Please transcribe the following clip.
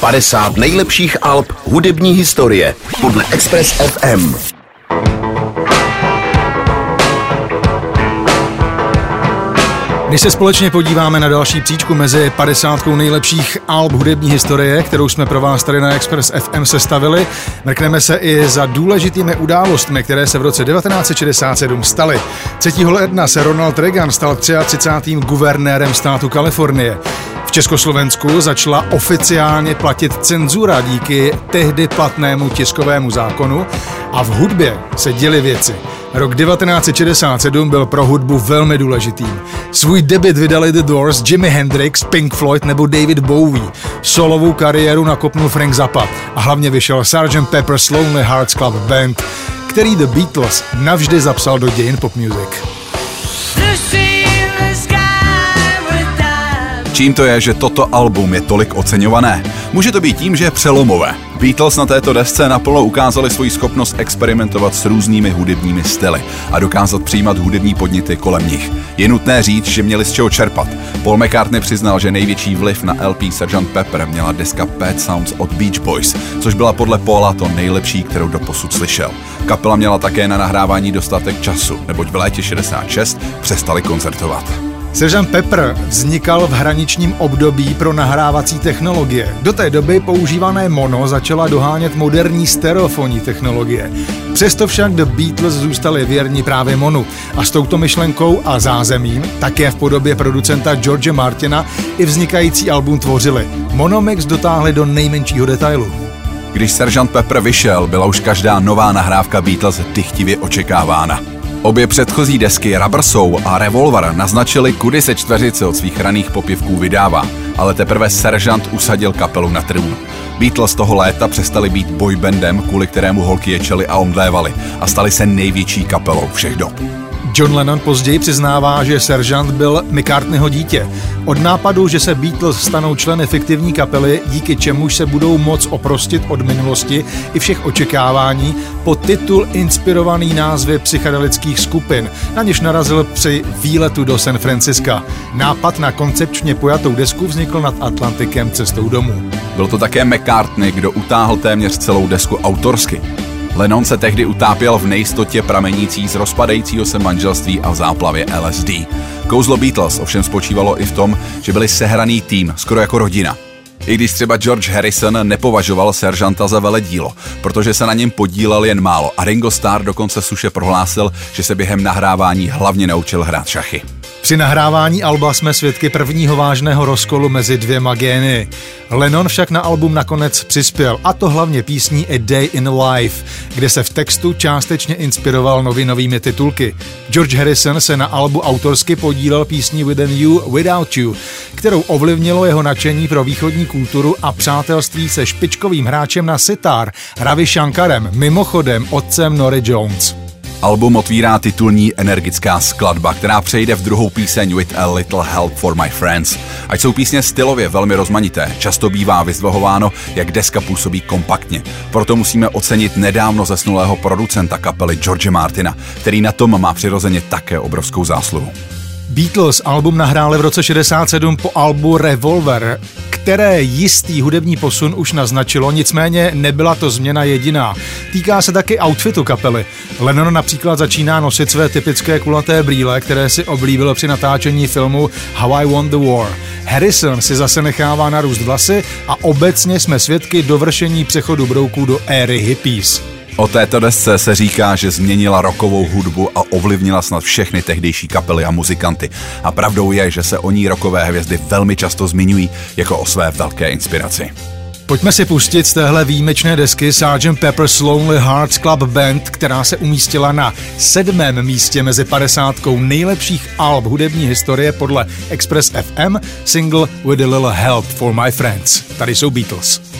50 nejlepších alb hudební historie podle Express FM. Když se společně podíváme na další příčku mezi 50 nejlepších alb hudební historie, kterou jsme pro vás tady na Express FM sestavili, mrkneme se i za důležitými událostmi, které se v roce 1967 staly. 3. ledna se Ronald Reagan stal 33. guvernérem státu Kalifornie. V Československu začala oficiálně platit cenzura díky tehdy platnému tiskovému zákonu a v hudbě se děly věci. Rok 1967 byl pro hudbu velmi důležitým. Svůj debit vydali The Doors, Jimi Hendrix, Pink Floyd nebo David Bowie. Solovou kariéru nakopnul Frank Zappa a hlavně vyšel Sgt. Pepper's Lonely Hearts Club Band, který The Beatles navždy zapsal do dějin pop music. Čím to je, že toto album je tolik oceňované? Může to být tím, že je přelomové. Beatles na této desce naplno ukázali svoji schopnost experimentovat s různými hudebními styly a dokázat přijímat hudební podněty kolem nich. Je nutné říct, že měli z čeho čerpat. Paul McCartney přiznal, že největší vliv na LP Sgt. Pepper měla deska Pet Sounds od Beach Boys, což byla podle Paula to nejlepší, kterou doposud slyšel. Kapela měla také na nahrávání dostatek času, neboť v létě 66 přestali koncertovat. Sgt. Pepper vznikal v hraničním období pro nahrávací technologie. Do té doby používané mono začala dohánět moderní stereofonní technologie. Přesto však The Beatles zůstali věrni právě monu a s touto myšlenkou a zázemím, také v podobě producenta George Martina, i vznikající album tvořili. Monomix dotáhli do nejmenšího detailu. Když Sgt. Pepper vyšel, byla už každá nová nahrávka Beatles dychtivě očekávána. Obě předchozí desky Rubber Soul a Revolver naznačily, kudy se čtveřice od svých raných popěvků vydává, ale teprve Seržant usadil kapelu na trůn. Beatles toho léta přestali být boybandem, kvůli kterému holky ječely a omdlévaly a stali se největší kapelou všech dob. John Lennon později přiznává, že seržant byl McCartneyho dítě. Od nápadu, že se Beatles stanou členy fiktivní kapely, díky čemuž se budou moc oprostit od minulosti i všech očekávání, po titul inspirovaný názvy psychedelických skupin, na něž narazil při výletu do San Franciska. Nápad na koncepčně pojatou desku vznikl nad Atlantikem cestou domů. Byl to také McCartney, kdo utáhl téměř celou desku autorsky. Lennon se tehdy utápěl v nejistotě pramenící z rozpadajícího se manželství a v záplavě LSD. Kouzlo Beatles ovšem spočívalo i v tom, že byli sehraný tým, skoro jako rodina. I když třeba George Harrison nepovažoval seržanta za veledílo, protože se na něm podílel jen málo a Ringo Starr dokonce suše prohlásil, že se během nahrávání hlavně naučil hrát šachy. Při nahrávání alba jsme svědky prvního vážného rozkolu mezi dvěma gény. Lennon však na album nakonec přispěl, a to hlavně písní A Day in Life, kde se v textu částečně inspiroval novinovými titulky. George Harrison se na albu autorsky podílel písní Within You, Without You, kterou ovlivnilo jeho nadšení pro východní kulturu a přátelství se špičkovým hráčem na sitar Ravi Shankarem, mimochodem otcem Nory Jones. Album otvírá titulní energická skladba, která přejde v druhou píseň With a Little Help for My Friends. Ať jsou písně stylově velmi rozmanité, často bývá vyzdvihováno, jak deska působí kompaktně. Proto musíme ocenit nedávno zesnulého producenta kapely George Martina, který na tom má přirozeně také obrovskou zásluhu. Beatles album nahráli v roce 67 po albu Revolver, které jistý hudební posun už naznačilo, nicméně nebyla to změna jediná. Týká se taky outfitu kapely. Lennon například začíná nosit své typické kulaté brýle, které si oblíbil při natáčení filmu How I Won the War. Harrison si zase nechává narůst vlasy a obecně jsme svědky dovršení přechodu brouků do éry hippies. O této desce se říká, že změnila rokovou hudbu a ovlivnila snad všechny tehdejší kapely a muzikanty. A pravdou je, že se o ní rokové hvězdy velmi často zmiňují jako o své velké inspiraci. Pojďme si pustit z téhle výjimečné desky Sgt. Pepper's Lonely Hearts Club Band, která se umístila na sedmém místě mezi 50 nejlepších alb hudební historie podle Express FM, single With a Little Help for My Friends. Tady jsou Beatles.